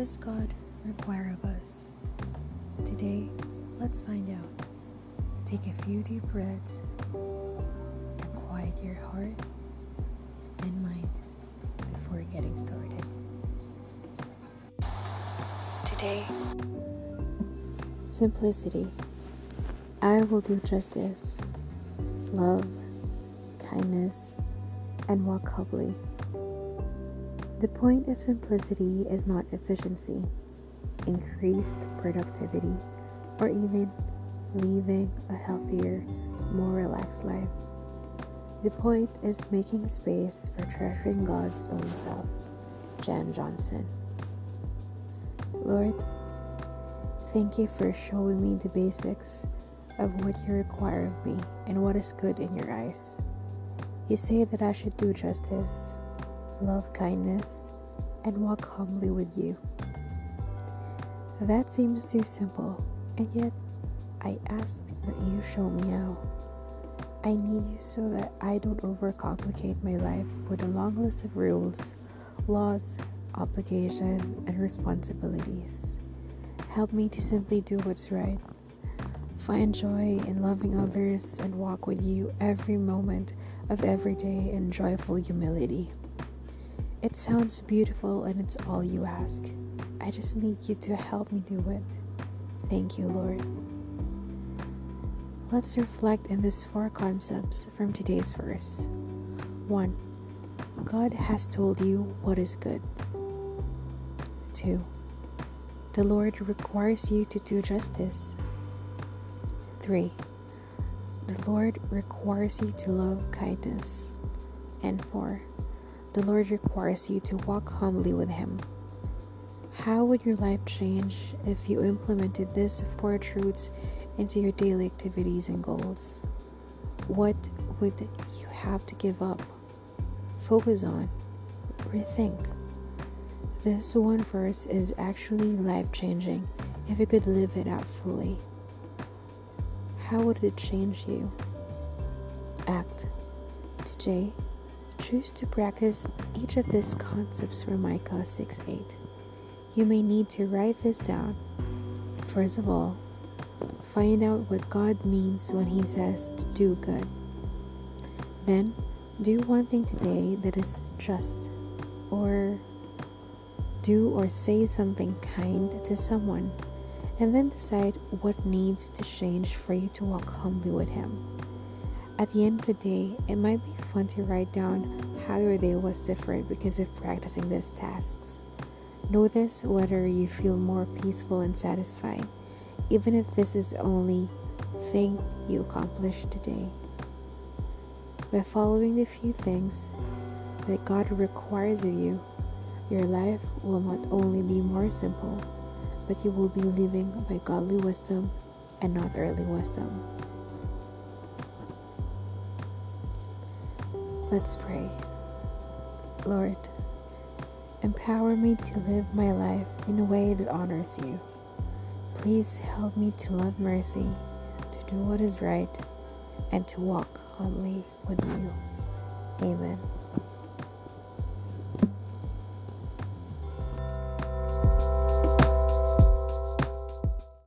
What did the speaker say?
does God require of us? Today, let's find out. Take a few deep breaths and quiet your heart and mind before getting started. Today, simplicity. I will do justice, love, kindness, and walk humbly. The point of simplicity is not efficiency, increased productivity, or even living a healthier, more relaxed life. The point is making space for treasuring God's own self. Jan Johnson. Lord, thank you for showing me the basics of what you require of me and what is good in your eyes. You say that I should do justice, love kindness, and walk humbly with you. That seems too simple, and yet I ask that you show me how. I need you so that I don't overcomplicate my life with a long list of rules, laws, obligation, and responsibilities. Help me to simply do what's right. Find joy in loving others and walk with you every moment of every day in joyful humility. It sounds beautiful and it's all you ask. I just need you to help me do it. Thank you, Lord. Let's reflect in these four concepts from today's verse. 1. God has told you what is good. 2. The Lord requires you to do justice. 3. The Lord requires you to love kindness. And 4. The Lord requires you to walk humbly with Him. How would your life change if you implemented these four truths into your daily activities and goals? What would you have to give up, focus on, rethink? This one verse is actually life changing if you could live it out fully. How would it change you? Act. Today, choose to practice each of these concepts from Micah 6 8. You may need to write this down. First of all, find out what God means when He says to do good. Then, do one thing today that is just, or do or say something kind to someone, and then decide what needs to change for you to walk humbly with Him. At the end of the day, it might be fun to write down how your day was different because of practicing these tasks. Notice whether you feel more peaceful and satisfied, even if this is the only thing you accomplished today. By following the few things that God requires of you, your life will not only be more simple, but you will be living by godly wisdom and not earthly wisdom. Let's pray. Lord, empower me to live my life in a way that honors you. Please help me to love mercy, to do what is right, and to walk humbly with you. Amen.